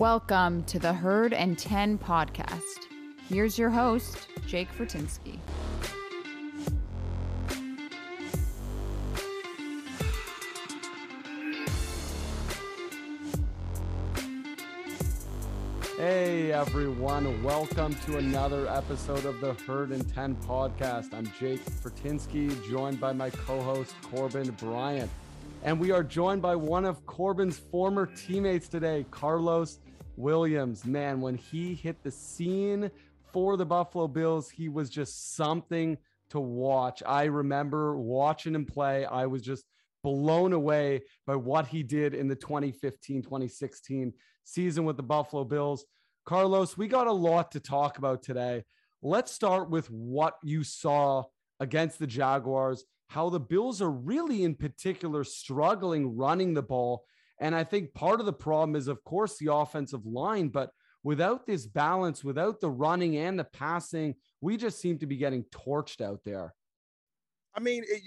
Welcome to the Herd and 10 podcast. Here's your host, Jake Fortinsky. Hey everyone, welcome to another episode of the Herd and 10 podcast. I'm Jake Fortinsky, joined by my co host Corbin Bryant. And we are joined by one of Corbin's former teammates today, Karlos Williams. Man, when he hit the scene for the Buffalo Bills, he was just something to watch. I remember watching him play. I was just blown away by what he did in the 2015 2016 season with the Buffalo Bills. Karlos, we got a lot to talk about today. Let's start with what you saw against the Jaguars how the Bills are really, in particular, struggling running the ball. And I think part of the problem is, of course, the offensive line, but without this balance, without the running and the passing, we just seem to be getting torched out there. I mean, it,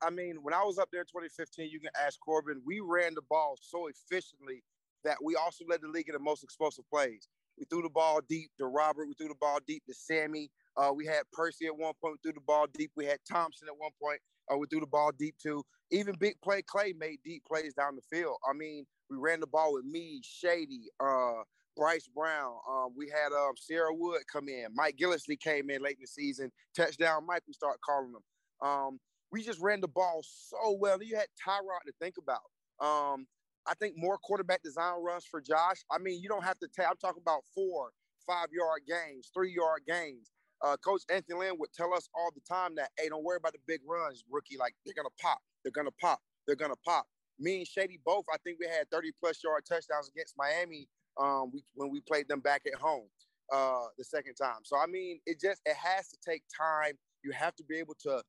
I mean, when I was up there in 2015, you can ask Corbin. We ran the ball so efficiently that we also led the league in the most explosive plays. We threw the ball deep to Robert. We threw the ball deep to Sammy. Uh, we had Percy at one point. We threw the ball deep. We had Thompson at one point. Uh, we threw the ball deep too. Even big play Clay made deep plays down the field. I mean, we ran the ball with me, Shady, uh, Bryce Brown. Um, we had um, Cierre Wood come in. Mike Gillislee came in late in the season. Touchdown Mike, we start calling him. Um, we just ran the ball so well. You had Tyrod to think about. Um, I think more quarterback design runs for Josh. I mean, you don't have to take, I'm talking about four, five yard gains, three yard gains uh, Coach Anthony Lynn would tell us all the time that, hey, don't worry about the big runs, rookie. Like they're gonna pop, they're gonna pop, they're gonna pop. Me and Shady both, I think we had 30 plus yard touchdowns against Miami um, we, when we played them back at home uh, the second time. So I mean, it just it has to take time. You have to be able to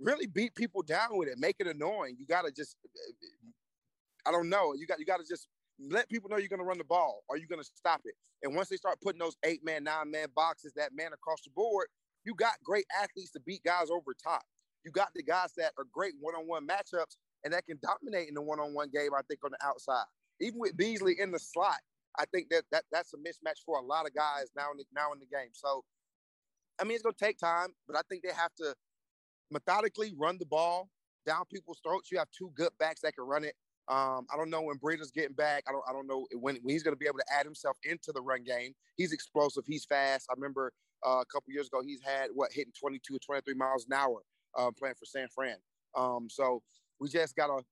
really beat people down with it, make it annoying. You gotta just, I don't know. You got you gotta just let people know you're going to run the ball Are you're going to stop it. And once they start putting those eight man, nine man boxes, that man across the board, you got great athletes to beat guys over top. You got the guys that are great one on one matchups and that can dominate in the one on one game, I think, on the outside. Even with Beasley in the slot, I think that, that that's a mismatch for a lot of guys now in the, now in the game. So, I mean, it's going to take time, but I think they have to methodically run the ball down people's throats. You have two good backs that can run it. Um, I don't know when Breida's getting back. I don't. I don't know when, when he's going to be able to add himself into the run game. He's explosive. He's fast. I remember uh, a couple years ago he's had what hitting 22 or 23 miles an hour um, playing for San Fran. Um, so we just gotta.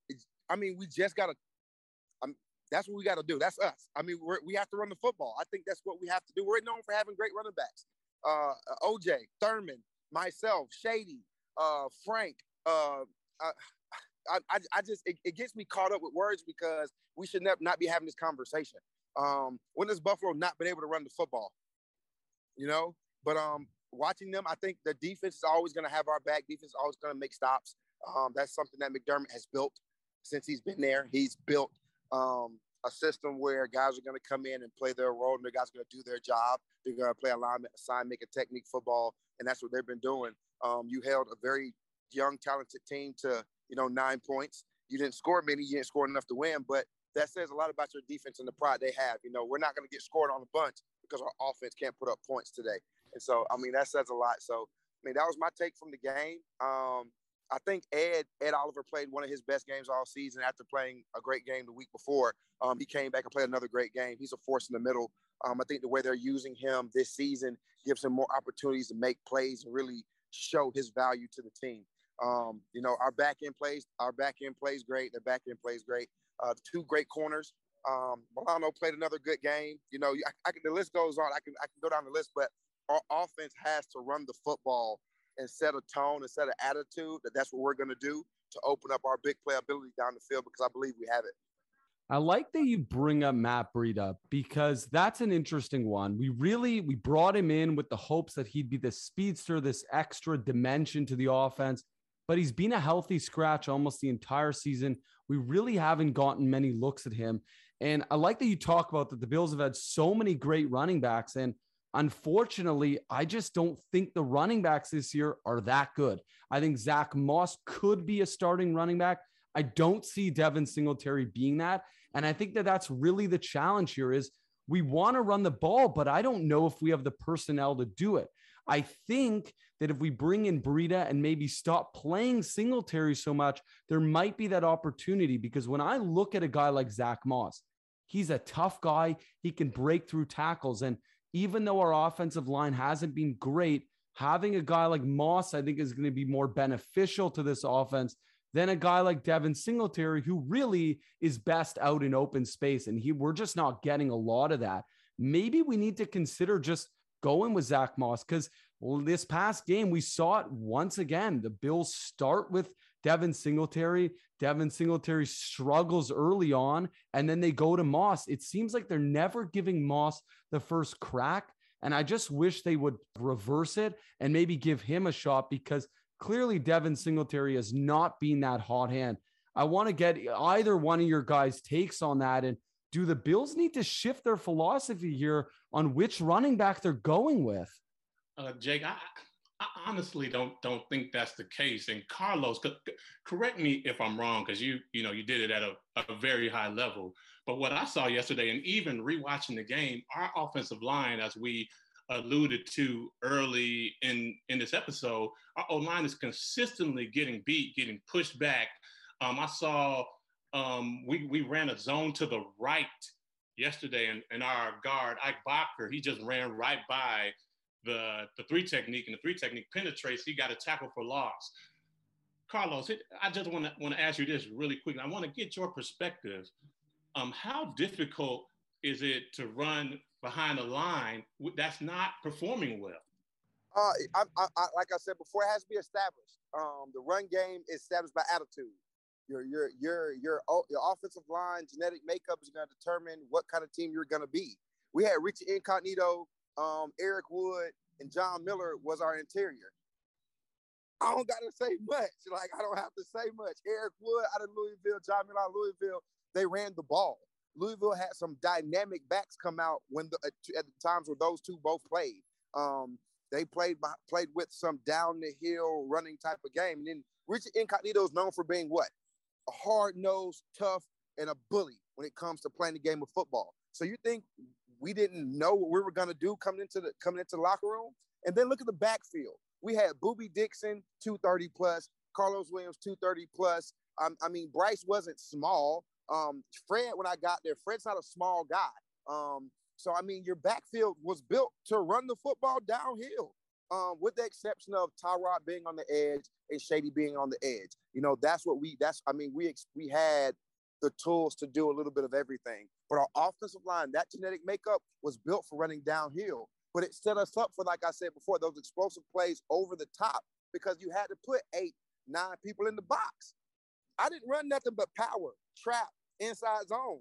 I mean, we just gotta. Um, that's what we got to do. That's us. I mean, we have to run the football. I think that's what we have to do. We're known for having great running backs. Uh, OJ, Thurman, myself, Shady, uh, Frank. Uh, uh I, I, I just it, it, gets me caught up with words because we should ne- not be having this conversation. Um, when has Buffalo not been able to run the football? You know, but um, watching them, I think the defense is always going to have our back. Defense is always going to make stops. Um, that's something that McDermott has built since he's been there. He's built um, a system where guys are going to come in and play their role, and the guys are going to do their job. They're going to play alignment, assign, make a technique football, and that's what they've been doing. Um, you held a very young, talented team to you know, nine points. You didn't score many, you didn't score enough to win, but that says a lot about your defense and the pride they have. You know, we're not going to get scored on a bunch because our offense can't put up points today. And so, I mean, that says a lot. So, I mean, that was my take from the game. Um, I think Ed Ed Oliver played one of his best games all season after playing a great game the week before. Um, he came back and played another great game. He's a force in the middle. Um, I think the way they're using him this season gives him more opportunities to make plays and really show his value to the team. Um, you know, our back end plays, our back end plays great. The back end plays great. Uh, two great corners. Um, Milano played another good game. You know, I, I can, the list goes on. I can I can go down the list, but our offense has to run the football and set a tone and set an attitude that that's what we're going to do to open up our big playability down the field because I believe we have it. I like that you bring up Matt Breida because that's an interesting one. We really we brought him in with the hopes that he'd be the speedster, this extra dimension to the offense but he's been a healthy scratch almost the entire season. We really haven't gotten many looks at him. And I like that you talk about that the Bills have had so many great running backs. And unfortunately, I just don't think the running backs this year are that good. I think Zach Moss could be a starting running back. I don't see Devin Singletary being that. And I think that that's really the challenge here is we want to run the ball, but I don't know if we have the personnel to do it. I think that if we bring in Breida and maybe stop playing Singletary so much, there might be that opportunity. Because when I look at a guy like Zach Moss, he's a tough guy. He can break through tackles. And even though our offensive line hasn't been great, having a guy like Moss, I think, is going to be more beneficial to this offense than a guy like Devin Singletary, who really is best out in open space. And he we're just not getting a lot of that. Maybe we need to consider just going with Zach Moss because this past game we saw it once again. The Bills start with Devin Singletary. Devin Singletary struggles early on, and then they go to Moss. It seems like they're never giving Moss the first crack. And I just wish they would reverse it and maybe give him a shot because clearly Devin Singletary has not been that hot hand. I want to get either one of your guys' takes on that. And do the Bills need to shift their philosophy here on which running back they're going with? Uh, Jake, I, I, honestly don't don't think that's the case. And Karlos, correct me if I'm wrong, because you you know you did it at a, a very high level. But what I saw yesterday, and even rewatching the game, our offensive line, as we alluded to early in in this episode, our O line is consistently getting beat, getting pushed back. Um, I saw um, we we ran a zone to the right yesterday, and, and our guard Ike Boettger, he just ran right by the the three technique, and the three technique penetrates. He got a tackle for loss. Karlos, it, I just want to want to ask you this really quickly. I want to get your perspective. Um, how difficult is it to run behind a line that's not performing well? Uh, I, I, I, like I said before, it has to be established. Um, the run game is established by attitude. Your your your your your offensive line genetic makeup is going to determine what kind of team you're going to be. We had Richie Incognito, um, Eric Wood, and John Miller was our interior. I don't got to say much. Like I don't have to say much. Eric Wood out of Louisville, John Miller out of Louisville. They ran the ball. Louisville had some dynamic backs come out when the at the times where those two both played. Um, they played by, played with some down the hill running type of game. And then Richard Incognito is known for being what a hard nosed, tough, and a bully when it comes to playing the game of football. So you think we didn't know what we were going to do coming into the coming into the locker room? And then look at the backfield. We had Boobie Dixon, 230 plus, Karlos Williams, 230 plus. Um, I mean, Bryce wasn't small. Um, Fred, when I got there, Fred's not a small guy. Um, so I mean, your backfield was built to run the football downhill. Um, with the exception of Tyrod being on the edge and Shady being on the edge. You know, that's what we. That's I mean, we we had the tools to do a little bit of everything. But our offensive line, that genetic makeup was built for running downhill. But it set us up for, like I said before, those explosive plays over the top because you had to put eight, nine people in the box. I didn't run nothing but power, trap, inside zone.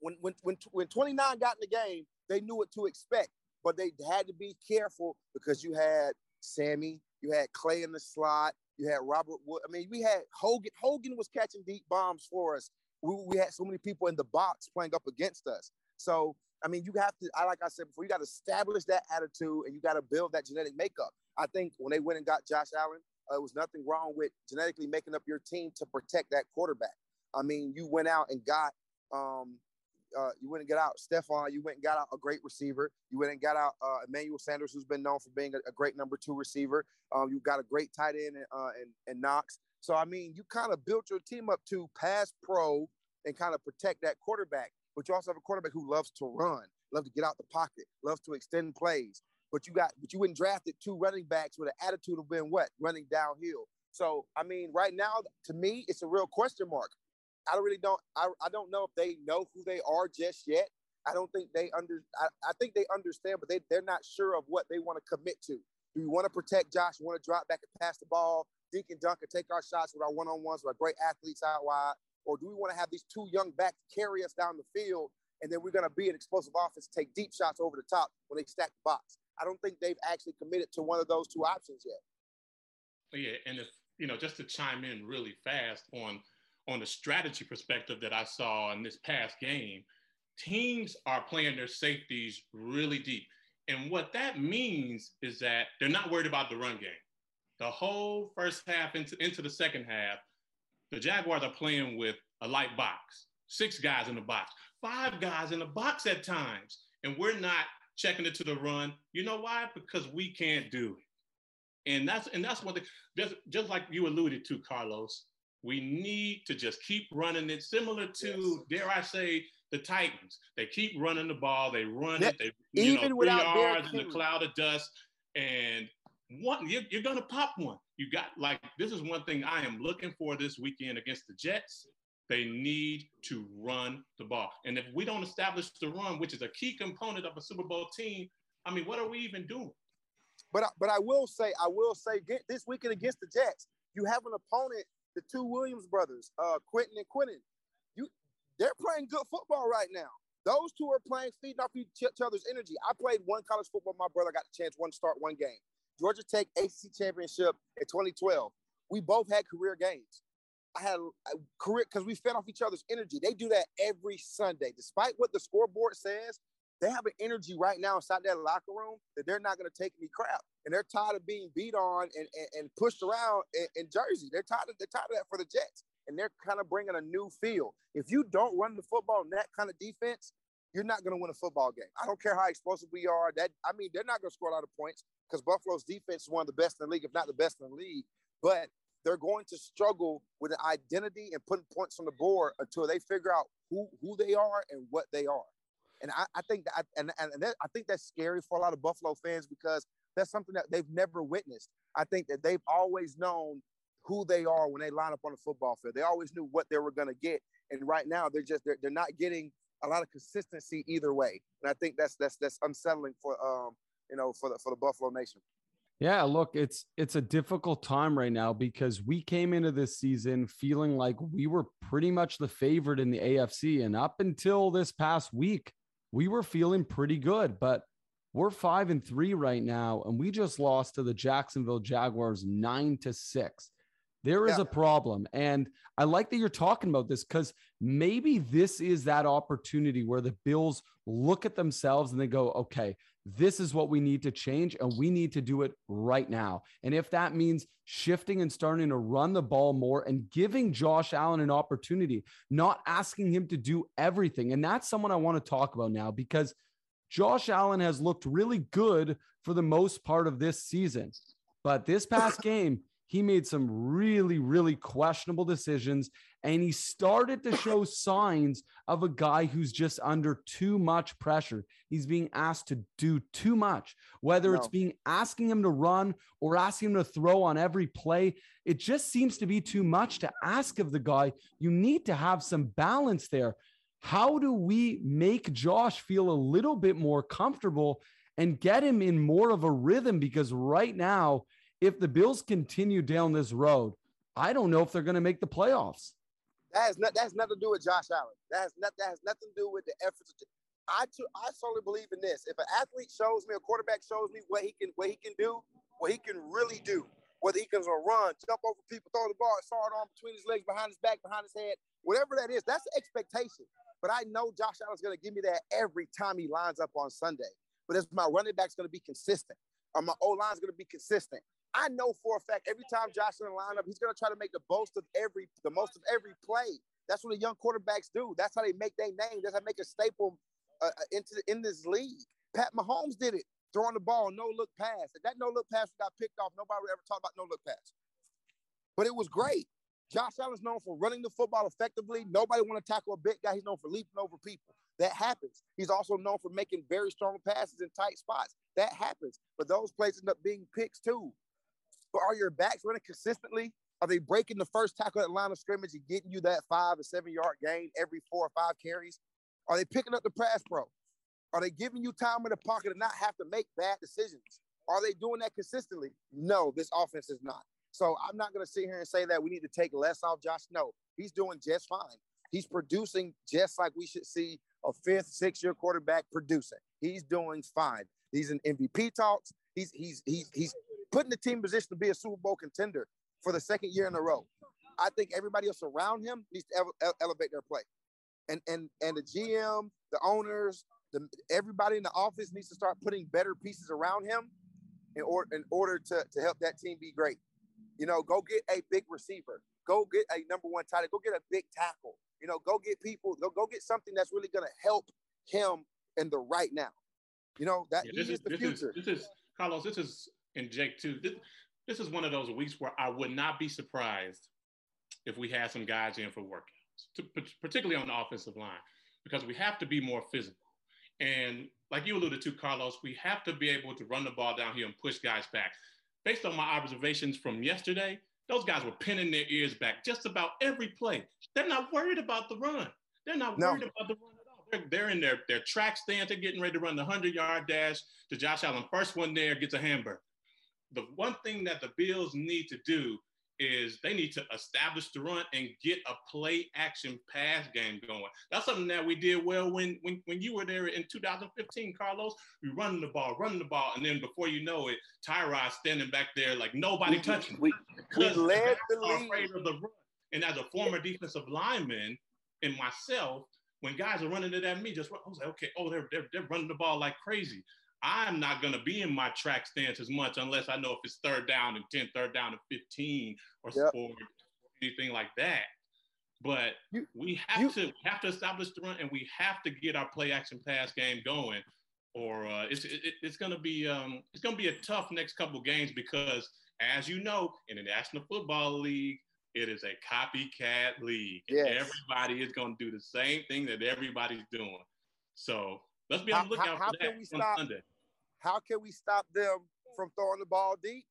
When when when when 29 got in the game, they knew what to expect, but they had to be careful because you had Sammy, you had Clay in the slot, you had Robert Wood. I mean, we had Hogan. Hogan was catching deep bombs for us. We, we had so many people in the box playing up against us. So I mean, you have to. I like I said before, you got to establish that attitude and you got to build that genetic makeup. I think when they went and got Josh Allen, uh, was nothing wrong with genetically making up your team to protect that quarterback. I mean, you went out and got um, uh, you went and got out Stefon. You went and got out a great receiver. You went and got out uh, Emmanuel Sanders, who's been known for being a, a great number two receiver. Um, you got a great tight end uh, and, and Knox. So I mean, you kind of built your team up to pass pro and kind of protect that quarterback. But you also have a quarterback who loves to run, loves to get out the pocket, loves to extend plays. But you got, but you wouldn't drafted two running backs with an attitude of being what running downhill. So I mean, right now, to me, it's a real question mark. I don't really don't. I, I don't know if they know who they are just yet. I don't think they under. I, I think they understand, but they they're not sure of what they want to commit to. Do we want to protect Josh? Want to drop back and pass the ball, dink and dunk, and take our shots with our one on ones with our great athletes out wide, or do we want to have these two young backs carry us down the field, and then we're going to be an explosive offense, take deep shots over the top when they stack the box? I don't think they've actually committed to one of those two options yet. Yeah, and if you know, just to chime in really fast on on the strategy perspective that I saw in this past game, teams are playing their safeties really deep. And what that means is that they're not worried about the run game. The whole first half into, into the second half, the Jaguars are playing with a light box. six guys in the box, five guys in the box at times, and we're not checking it to the run. You know why? Because we can't do it. And that's and that's what the, just just like you alluded to, Karlos. We need to just keep running it, similar to yes. dare I say the Titans. They keep running the ball. They run it. They even know, without three yards in the cloud of dust, and one you're, you're gonna pop one. You got like this is one thing I am looking for this weekend against the Jets. They need to run the ball. And if we don't establish the run, which is a key component of a Super Bowl team, I mean, what are we even doing? But I, but I will say, I will say, this weekend against the Jets, you have an opponent, the two Williams brothers, uh, Quentin and Quentin. You, they're playing good football right now. Those two are playing, feeding off each other's energy. I played one college football. My brother got the chance one start, one game. Georgia Tech ACC championship in 2012. We both had career games. I had a career because we fed off each other's energy. They do that every Sunday. Despite what the scoreboard says, they have an energy right now inside that locker room that they're not going to take any crap. And they're tired of being beat on and, and, and pushed around in, in, Jersey. They're tired, of, they're tired of that for the Jets. And they're kind of bringing a new feel. If you don't run the football in that kind of defense, you're not going to win a football game. I don't care how explosive we are. That I mean, they're not going to score a lot of points because Buffalo's defense is one of the best in the league, if not the best in the league. But they're going to struggle with an identity and putting points on the board until they figure out who who they are and what they are. And I, I think that and and, that, I think that's scary for a lot of Buffalo fans because that's something that they've never witnessed. I think that they've always known who they are when they line up on the football field. They always knew what they were going to get, and right now they're just they're, they're not getting a lot of consistency either way. And I think that's that's that's unsettling for um you know for the for the Buffalo Nation. Yeah, look, it's it's a difficult time right now because we came into this season feeling like we were pretty much the favorite in the AFC and up until this past week, we were feeling pretty good, but we're 5 and 3 right now and we just lost to the Jacksonville Jaguars 9 to 6. There is yeah. a problem and I like that you're talking about this cuz maybe this is that opportunity where the Bills look at themselves and they go, "Okay, this is what we need to change, and we need to do it right now. And if that means shifting and starting to run the ball more and giving Josh Allen an opportunity, not asking him to do everything. And that's someone I want to talk about now because Josh Allen has looked really good for the most part of this season. But this past game, he made some really, really questionable decisions. And he started to show signs of a guy who's just under too much pressure. He's being asked to do too much, whether no. it's being asking him to run or asking him to throw on every play. It just seems to be too much to ask of the guy. You need to have some balance there. How do we make Josh feel a little bit more comfortable and get him in more of a rhythm? Because right now, if the Bills continue down this road, I don't know if they're going to make the playoffs. That has, not, that has nothing to do with Josh Allen. That has, not, that has nothing to do with the efforts. Of, I, t- I solely believe in this. If an athlete shows me, a quarterback shows me what he can what he can do, what he can really do, whether he can run, jump over people, throw the ball, saw it on between his legs, behind his back, behind his head, whatever that is, that's the expectation. But I know Josh Allen's going to give me that every time he lines up on Sunday. But is my running back's going to be consistent, or my O line's going to be consistent, I know for a fact every time Josh in the lineup, he's going to try to make the most of every the most of every play. That's what the young quarterbacks do. That's how they make their name. That's how they make a staple uh, uh into the, in this league. Pat Mahomes did it, throwing the ball, no look pass. If that no look pass got picked off, nobody ever talk about no look pass. But it was great. Josh Allen's known for running the football effectively. Nobody want to tackle a big guy. He's known for leaping over people. That happens. He's also known for making very strong passes in tight spots. That happens. But those plays end up being picks too. But are your backs running consistently? Are they breaking the first tackle at line of scrimmage and getting you that five or seven yard gain every four or five carries? Are they picking up the pass pro? Are they giving you time in the pocket to not have to make bad decisions? Are they doing that consistently? No, this offense is not. So I'm not going to sit here and say that we need to take less off Josh. No, he's doing just fine. He's producing just like we should see a fifth, six year quarterback producing. He's doing fine. He's in MVP talks. He's he's he's he's putting the team position to be a Super Bowl contender for the second year in a row. I think everybody else around him needs to ele- elevate their play, and and and the GM, the owners, the everybody in the office needs to start putting better pieces around him in order in order to to help that team be great. You know, go get a big receiver. Go get a number one tight end. Go get a big tackle. You know, go get people. Go go get something that's really going to help him in the right now. You know that yeah, this is, the this future. Is, this is Karlos. This is and Jake too. This, this is one of those weeks where I would not be surprised if we had some guys in for workouts, to, particularly on the offensive line, because we have to be more physical. And like you alluded to, Karlos, we have to be able to run the ball down here and push guys back. Based on my observations from yesterday, those guys were pinning their ears back just about every play. They're not worried about the run. They're not worried no. about the run at all. They're, they're in their, their track stance. They're getting ready to run the 100 yard dash to Josh Allen. First one there gets a hamburger. The one thing that the Bills need to do is they need to establish the run and get a play action pass game going. That's something that we did well when when, when you were there in 2015, Karlos. We running the ball, running the ball, and then before you know it, Tyrod standing back there like nobody touching. We, we led the league. Afraid of the run. And as a former defensive lineman and myself, when guys are running it at me, just I was like, okay, oh, they're, they're, they're running the ball like crazy. I'm not going to be in my track stance as much unless I know if it's third down and 10, third down and 15 or, yep. or anything like that. But you, we have you, to have to establish the run and we have to get our play action pass game going, or uh, it's it, it's going to be um, it's going to be a tough next couple games because, as you know, in the National Football League, it is a copycat league. Yes. Everybody is going to do the same thing that everybody's doing. So let's be on the lookout how, how, for that can we stop, Sunday. How can we stop them from throwing the ball deep?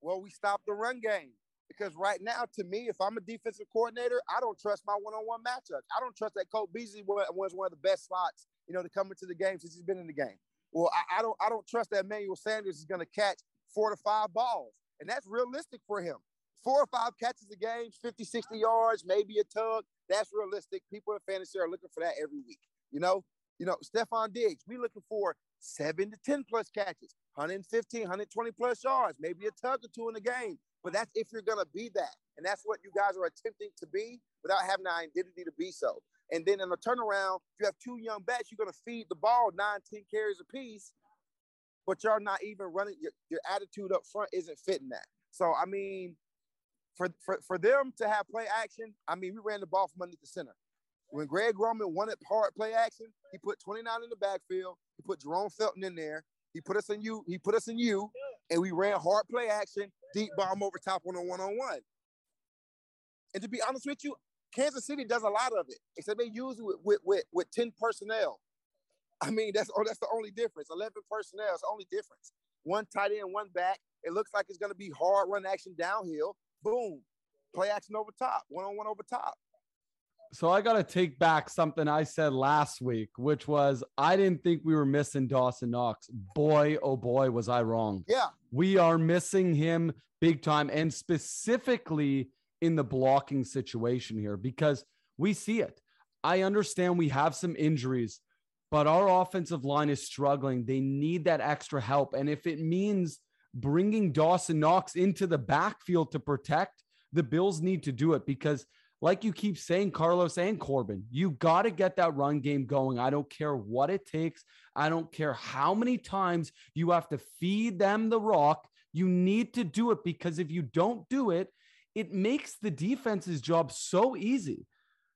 Well, we stop the run game. Because right now, to me, if I'm a defensive coordinator, I don't trust my one-on-one matchups. I don't trust that Cole Beasley was one of the best slots, you know, to come into the game since he's been in the game. Well, I, I don't I don't trust that Emmanuel Sanders is going to catch four to five balls. And that's realistic for him. Four or five catches a game, 50, 60 yards, maybe a tug. That's realistic. People in fantasy are looking for that every week. You know, you know, Stefon Diggs, we looking for seven to 10 plus catches, 115, 120 plus yards, maybe a tug or two in the game. But that's if you're going to be that. And that's what you guys are attempting to be without having the identity to be so. And then in the turnaround, you have two young backs, you're going to feed the ball nine, 10 carries apiece, but you're not even running. Your, your attitude up front isn't fitting that. So, I mean, for, for, for them to have play action, I mean, we ran the ball from underneath the center. When Greg Roman wanted hard play action, he put 29 in the backfield. He put Jerome Felton in there. He put us in you. He put us in you, and we ran hard play action, deep bomb over top on a one on one. And to be honest with you, Kansas City does a lot of it, except they use it with, with, with, with 10 personnel. I mean, that's oh, that's the only difference. 11 personnel is the only difference. One tight end, one back. It looks like it's going to be hard run action downhill. Boom. Play action over top, one on one over top so I got to take back something I said last week, which was I didn't think we were missing Dawson Knox. Boy, oh boy, was I wrong. Yeah. We are missing him big time and specifically in the blocking situation here because we see it. I understand we have some injuries, but our offensive line is struggling. They need that extra help. And if it means bringing Dawson Knox into the backfield to protect, the Bills need to do it because like you keep saying, Karlos and Corbin, you got to get that run game going. I don't care what it takes. I don't care how many times you have to feed them the rock. You need to do it because if you don't do it, it makes the defense's job so easy.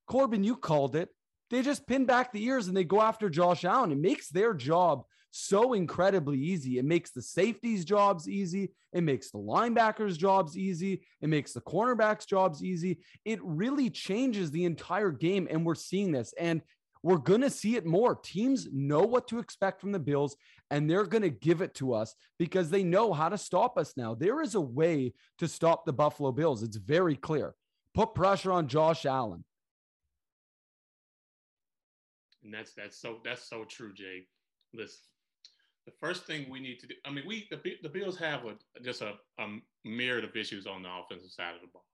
Corbin, you called it. They just pin back the ears and they go after Josh Allen. It makes their job so incredibly easy. It makes the safeties' jobs easy. It makes the linebackers' jobs easy. It makes the cornerbacks' jobs easy. It really changes the entire game. And we're seeing this. And we're going to see it more. Teams know what to expect from the Bills, and they're going to give it to us because they know how to stop us now. There is a way to stop the Buffalo Bills. It's very clear. Put pressure on Josh Allen. And that's that's so that's so true, Jay. Listen, the first thing we need to do, I mean, we the, the Bills have a, just a, a myriad of issues on the offensive side of the ball.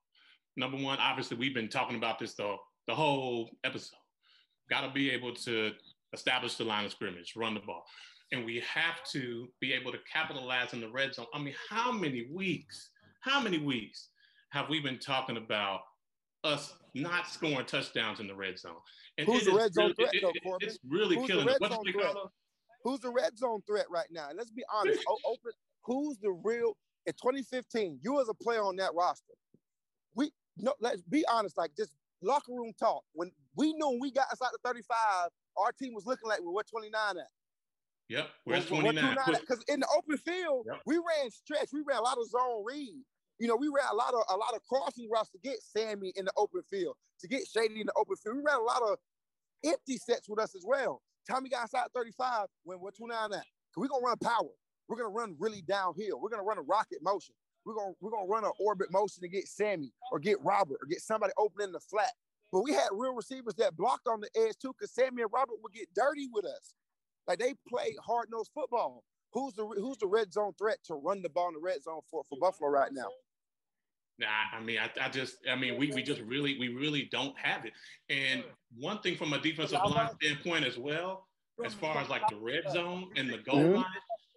Number one, obviously, we've been talking about this the, the whole episode. Got to be able to establish the line of scrimmage, run the ball. And we have to be able to capitalize in the red zone. I mean, how many weeks, how many weeks have we been talking about us not scoring touchdowns in the red zone? And Who's the red zone threat, though, Corbin? It's really Who's killing us. What's the Who's the red zone threat right now? And let's be honest. open. Who's the real? in 2015, you as a player on that roster, we no, let's be honest, like just locker room talk. When we knew we got inside the 35, our team was looking like we were 29 at. Yep, where's 29? Because in the open field, yep. we ran stretch, we ran a lot of zone read. You know, we ran a lot of a lot of crossing routes to get Sammy in the open field, to get Shady in the open field. We ran a lot of empty sets with us as well. Tommy got inside 35, when we're 29 at. We're gonna run power. We're gonna run really downhill. We're gonna run a rocket motion. We're gonna we're gonna run an orbit motion to get Sammy or get Robert or get somebody open in the flat. But we had real receivers that blocked on the edge too, because Sammy and Robert would get dirty with us. Like they play hard nosed football. Who's the who's the red zone threat to run the ball in the red zone for, for Buffalo right now? Nah, I mean, I, I just, I mean, we, we just really, we really don't have it. And one thing from a defensive line standpoint as well, as far as like the red zone and the goal mm-hmm. line,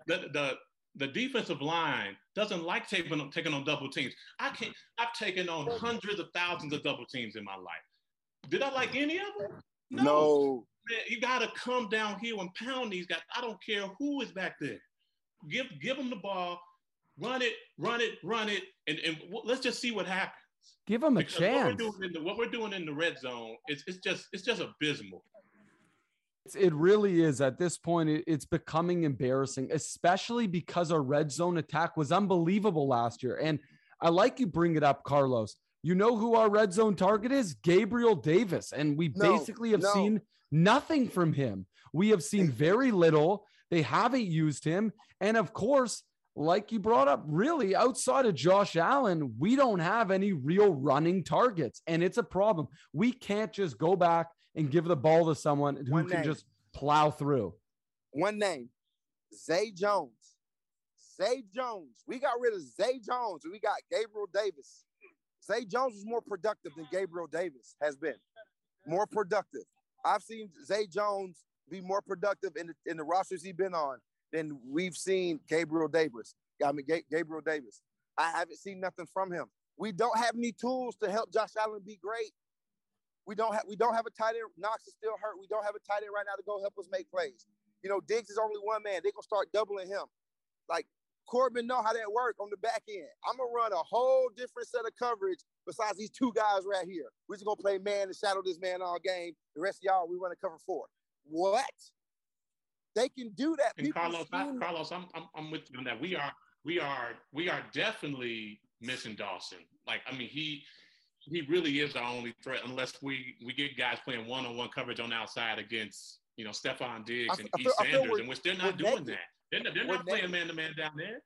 the, the the defensive line doesn't like taking on, taking on double teams. I can't. I've taken on hundreds of thousands of double teams in my life. Did I like any of them? No. no. Man, you got to come down here and pound these guys. I don't care who is back there. Give give them the ball, run it, run it, run it, and, and let's just see what happens. Give them a because chance. What we're, doing in the, what we're doing in the red zone, it's, it's just it's just abysmal. It really is at this point. It's becoming embarrassing, especially because our red zone attack was unbelievable last year. And I like you bring it up, Karlos. You know who our red zone target is? Gabriel Davis. And we no, basically have no. seen nothing from him. We have seen very little. They haven't used him. And of course, like you brought up, really outside of Josh Allen, we don't have any real running targets. And it's a problem. We can't just go back and give the ball to someone who One can name. just plow through. One name, Zay Jones. Zay Jones. We got rid of Zay Jones and we got Gabriel Davis. Zay Jones was more productive than Gabriel Davis has been. More productive. I've seen Zay Jones be more productive in the, in the rosters he's been on than we've seen Gabriel Davis. I mean, Gabriel Davis. I haven't seen nothing from him. We don't have any tools to help Josh Allen be great. We don't have we don't have a tight end. Knox is still hurt. We don't have a tight end right now to go help us make plays. You know, Diggs is only one man. They're gonna start doubling him. Like Corbin know how that work on the back end. I'm gonna run a whole different set of coverage besides these two guys right here. We're just gonna play man and shadow this man all game. The rest of y'all, we run a cover four. What? They can do that. And Karlos, I, Karlos, I'm, I'm I'm with you on that. We are we are we are definitely missing Dawson. Like I mean, he he really is our only threat unless we we get guys playing one on one coverage on the outside against you know Stefon Diggs and E. Sanders, and we're still not doing naked. that. They're not, they're not playing man to man down there.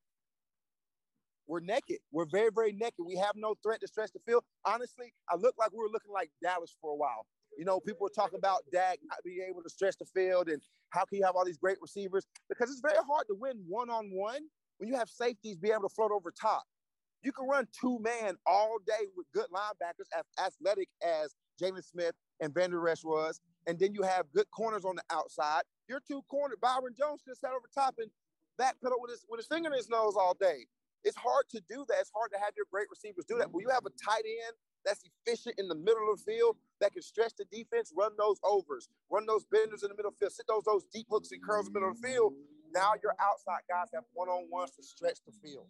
We're naked. We're very, very naked. We have no threat to stretch the field. Honestly, I look like we were looking like Dallas for a while. You know, people talking about Dak not being able to stretch the field and how can you have all these great receivers? Because it's very hard to win one on one when you have safeties be able to float over top. You can run two man all day with good linebackers as athletic as Jaylon Smith and Vander Esch was. And then you have good corners on the outside. Your two corner, Byron Jones can sat over top and backpedal with his with his finger in his nose all day. It's hard to do that. It's hard to have your great receivers do that. But you have a tight end that's efficient in the middle of the field that can stretch the defense, run those overs, run those benders in the middle of the field, sit those those deep hooks and curls in the middle of the field. Now your outside guys have one-on-ones to stretch the field.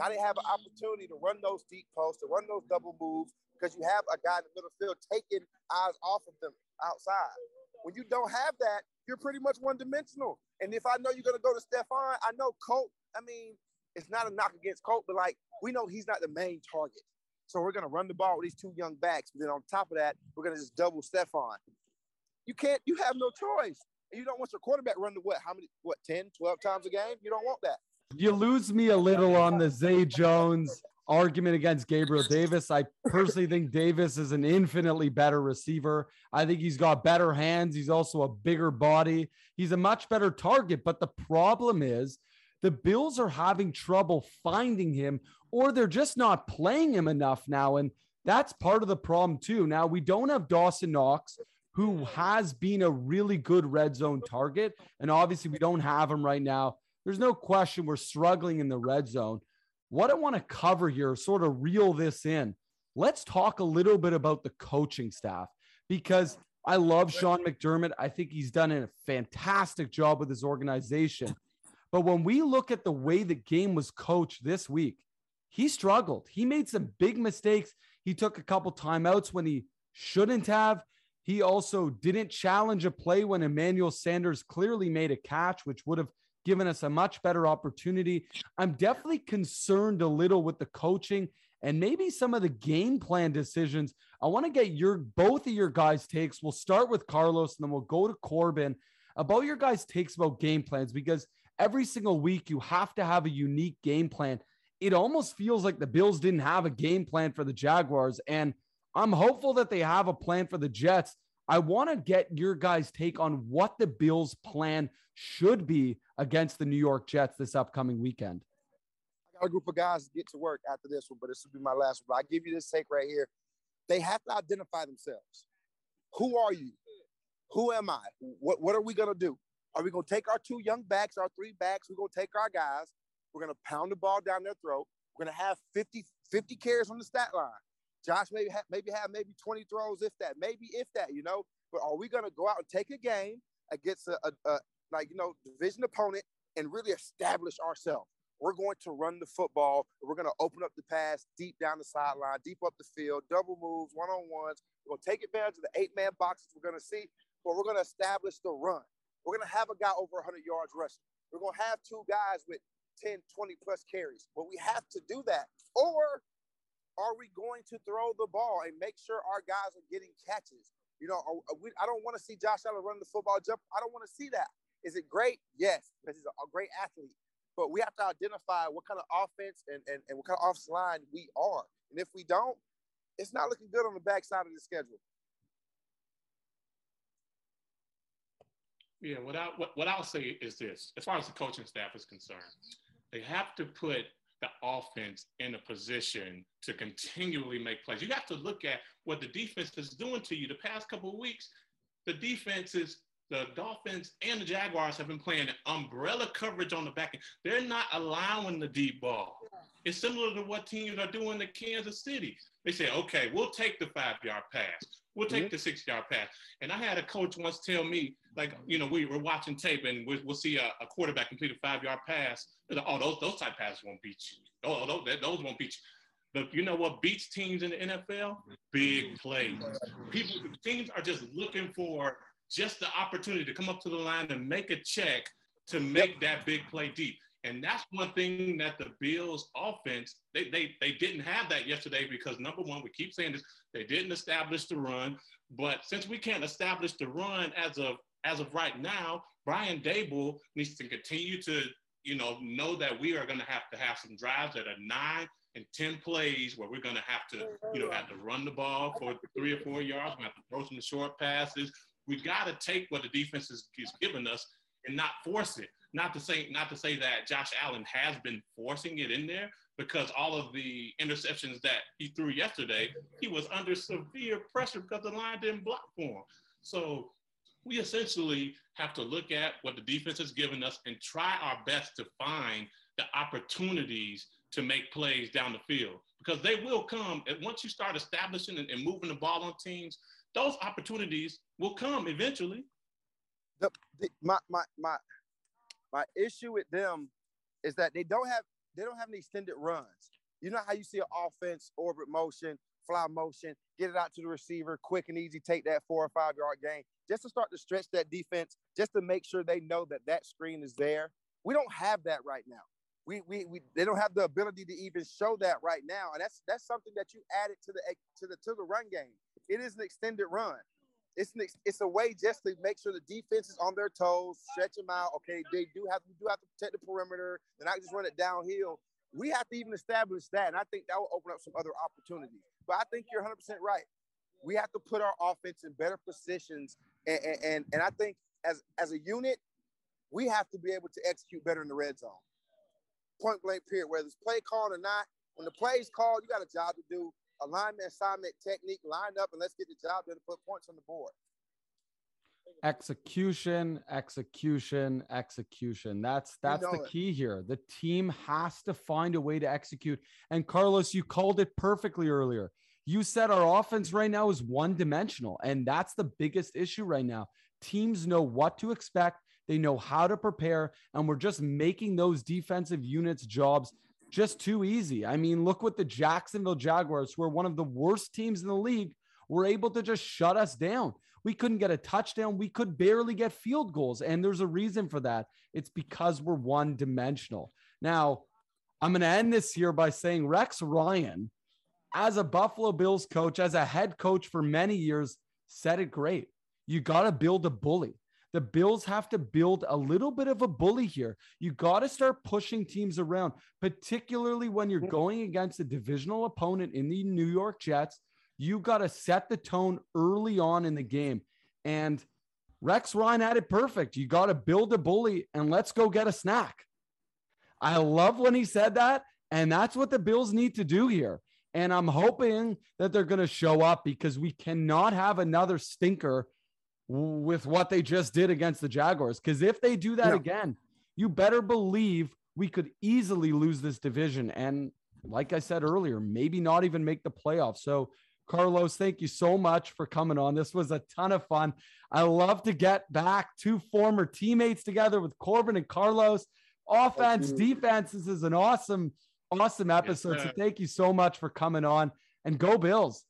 Now they have an opportunity to run those deep posts, to run those double moves, because you have a guy in the middle of the field taking eyes off of them outside. When you don't have that, you're pretty much one-dimensional. And if I know you're gonna go to Stefon, I know Cole. I mean, it's not a knock against Cole, but like we know he's not the main target. So we're to run the ball with these two young backs. But then on top of that, we're to just double Stefon. You can't, you have no choice. And you don't want your quarterback run the what, how many, what, 10, 12 times a game? You don't want that. You lose me a little on the Zay Jones argument against Gabriel Davis. I personally think Davis is an infinitely better receiver. I think he's got better hands. He's also a bigger body. He's a much better target. But the problem is, the Bills are having trouble finding him or they're just not playing him enough now. And that's part of the problem, too. Now, we don't have Dawson Knox, who has been a really good red zone target. And obviously, we don't have him right now. There's no question we're struggling in the red zone. What I want to cover here, sort of reel this in, let's talk a little bit about the coaching staff because I love Sean McDermott. I think he's done a fantastic job with his organization. But when we look at the way the game was coached this week, he struggled. He made some big mistakes. He took a couple timeouts when he shouldn't have. He also didn't challenge a play when Emmanuel Sanders clearly made a catch, which would have given us a much better opportunity. I'm definitely concerned a little with the coaching and maybe some of the game plan decisions. I want to get your both of your guys' takes. We'll start with Karlos and then we'll go to Corbin about your guys' takes about game plans because every single week you have to have a unique game plan. It almost feels like the Bills didn't have a game plan for the Jaguars. And I'm hopeful that they have a plan for the Jets. I want to get your guys' take on what the Bills' plan should be against the New York Jets this upcoming weekend. I got a group of guys to get to work after this one, but this will be my last one. I give you this take right here. They have to identify themselves. Who are you? Who am I? What, what are we going to do? Are we going to take our two young backs, our three backs? We're going to take our guys. We're going to pound the ball down their throat. We're going to have 50, 50 carries on the stat line. Josh maybe have, maybe have maybe 20 throws, if that, maybe if that, you know. But are we going to go out and take a game against a, a, a like you know division opponent and really establish ourselves? We're going to run the football. We're going to open up the pass deep down the sideline, deep up the field, double moves, one on ones. We're going to take advantage of the eight man boxes we're going to see, but we're going to establish the run. We're going to have a guy over 100 yards rushing. We're going to have two guys with 10, 20 plus carries. But we have to do that. Or are we going to throw the ball and make sure our guys are getting catches? You know, we, I don't want to see Josh Allen run the football jump. I don't want to see that. Is it great? Yes, because he's a great athlete. But we have to identify what kind of offense and, and, and what kind of offensive line we are. And if we don't, it's not looking good on the backside of the schedule. Yeah, what, I, what, what I'll say is this as far as the coaching staff is concerned, they have to put the offense in a position to continually make plays. You have to look at what the defense is doing to you the past couple of weeks. The defenses, the Dolphins and the Jaguars have been playing umbrella coverage on the back end. They're not allowing the deep ball. It's similar to what teams are doing to Kansas City. They say, okay, we'll take the five yard pass. We'll take mm-hmm. the six yard pass. And I had a coach once tell me, like, you know, we were watching tape and we, will see a, a, quarterback complete a five yard pass. Like, oh, those, those type passes won't beat you. Oh, those, those won't beat you. But you know what beats teams in the NFL? Big plays. People, teams are just looking for just the opportunity to come up to the line and make a check to make that big play deep. And that's one thing that the Bills offense, they, they, they didn't have that yesterday because number one, we keep saying this, they didn't establish the run. But since we can't establish the run as of as of right now, Brian Daboll needs to continue to, you know, know that we are going to have to have some drives that are nine and 10 plays where we're going to have to, you know, have to run the ball for three or four yards. We have to throw some short passes. We got to take what the defense is, is giving us and not force it. Not to say not to say that Josh Allen has been forcing it in there because all of the interceptions that he threw yesterday, he was under severe pressure because the line didn't block for him. So we essentially have to look at what the defense has given us and try our best to find the opportunities to make plays down the field because they will come. And once you start establishing and, and moving the ball on teams, those opportunities will come eventually. The, the, my, my, my, my issue with them is that they don't have they don't have any extended runs. You know how you see an offense orbit motion, fly motion, get it out to the receiver, quick and easy, take that four or five yard gain, just to start to stretch that defense, just to make sure they know that that screen is there. We don't have that right now. We, we, we they don't have the ability to even show that right now, and that's that's something that you added to the to the to the run game. It is an extended run it's an, it's a way just to make sure the defense is on their toes, stretch them out. Okay, they do have we do have to protect the perimeter. They're not just run it downhill. We have to even establish that, and I think that will open up some other opportunities. But I think you're 100 percent right. We have to put our offense in better positions, and, and and I think as as a unit, we have to be able to execute better in the red zone. Point blank period. Whether it's play called or not, when the play's called, you got a job to do alignment, assignment, technique, line up, and let's get the job done to put points on the board. Execution, execution, execution. That's that's you know the it. key here. The team has to find a way to execute. And Karlos, you called it perfectly earlier. You said our offense right now is one dimensional, and that's the biggest issue right now. Teams know what to expect. They know how to prepare, and we're just making those defensive units' jobs just too easy. I mean, look what the Jacksonville Jaguars, who are one of the worst teams in the league, were able to just shut us down. We couldn't get a touchdown. We could barely get field goals. And there's a reason for that. It's because we're one dimensional. Now, I'm going to end this here by saying Rex Ryan, as a Buffalo Bills coach, as a head coach for many years, said it great. You got to build a bully. The Bills have to build a little bit of a bully here. You got to start pushing teams around, particularly when you're going against a divisional opponent in the New York Jets. You got to set the tone early on in the game. And Rex Ryan had it perfect. You got to build a bully and let's go get a snack. I love when he said that. And that's what the Bills need to do here. And I'm hoping that they're going to show up because we cannot have another stinker with what they just did against the Jaguars. Because if they do that no. again, you better believe we could easily lose this division. And like I said earlier, maybe not even make the playoffs. So, Karlos, thank you so much for coming on. This was a ton of fun. I love to get back two former teammates together with Corbin and Karlos. Offense, defense. This is an awesome, awesome episode. Yes, so, thank you so much for coming on and go Bills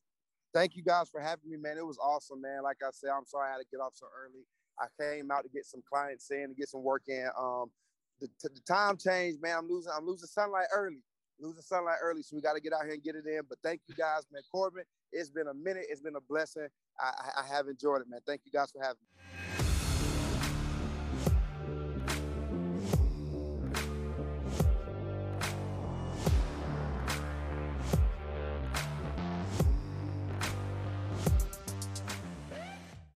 thank you guys for having me, man. It was awesome, man. Like I said, I'm sorry I had to get off so early. I came out to get some clients in to get some work in. Um, the, the time changed, man. I'm losing. I'm losing sunlight early. Losing sunlight early, so we got to get out here and get it in. But thank you guys, man. Corbin, it's been a minute. It's been a blessing. I, I have enjoyed it, man. Thank you guys for having me.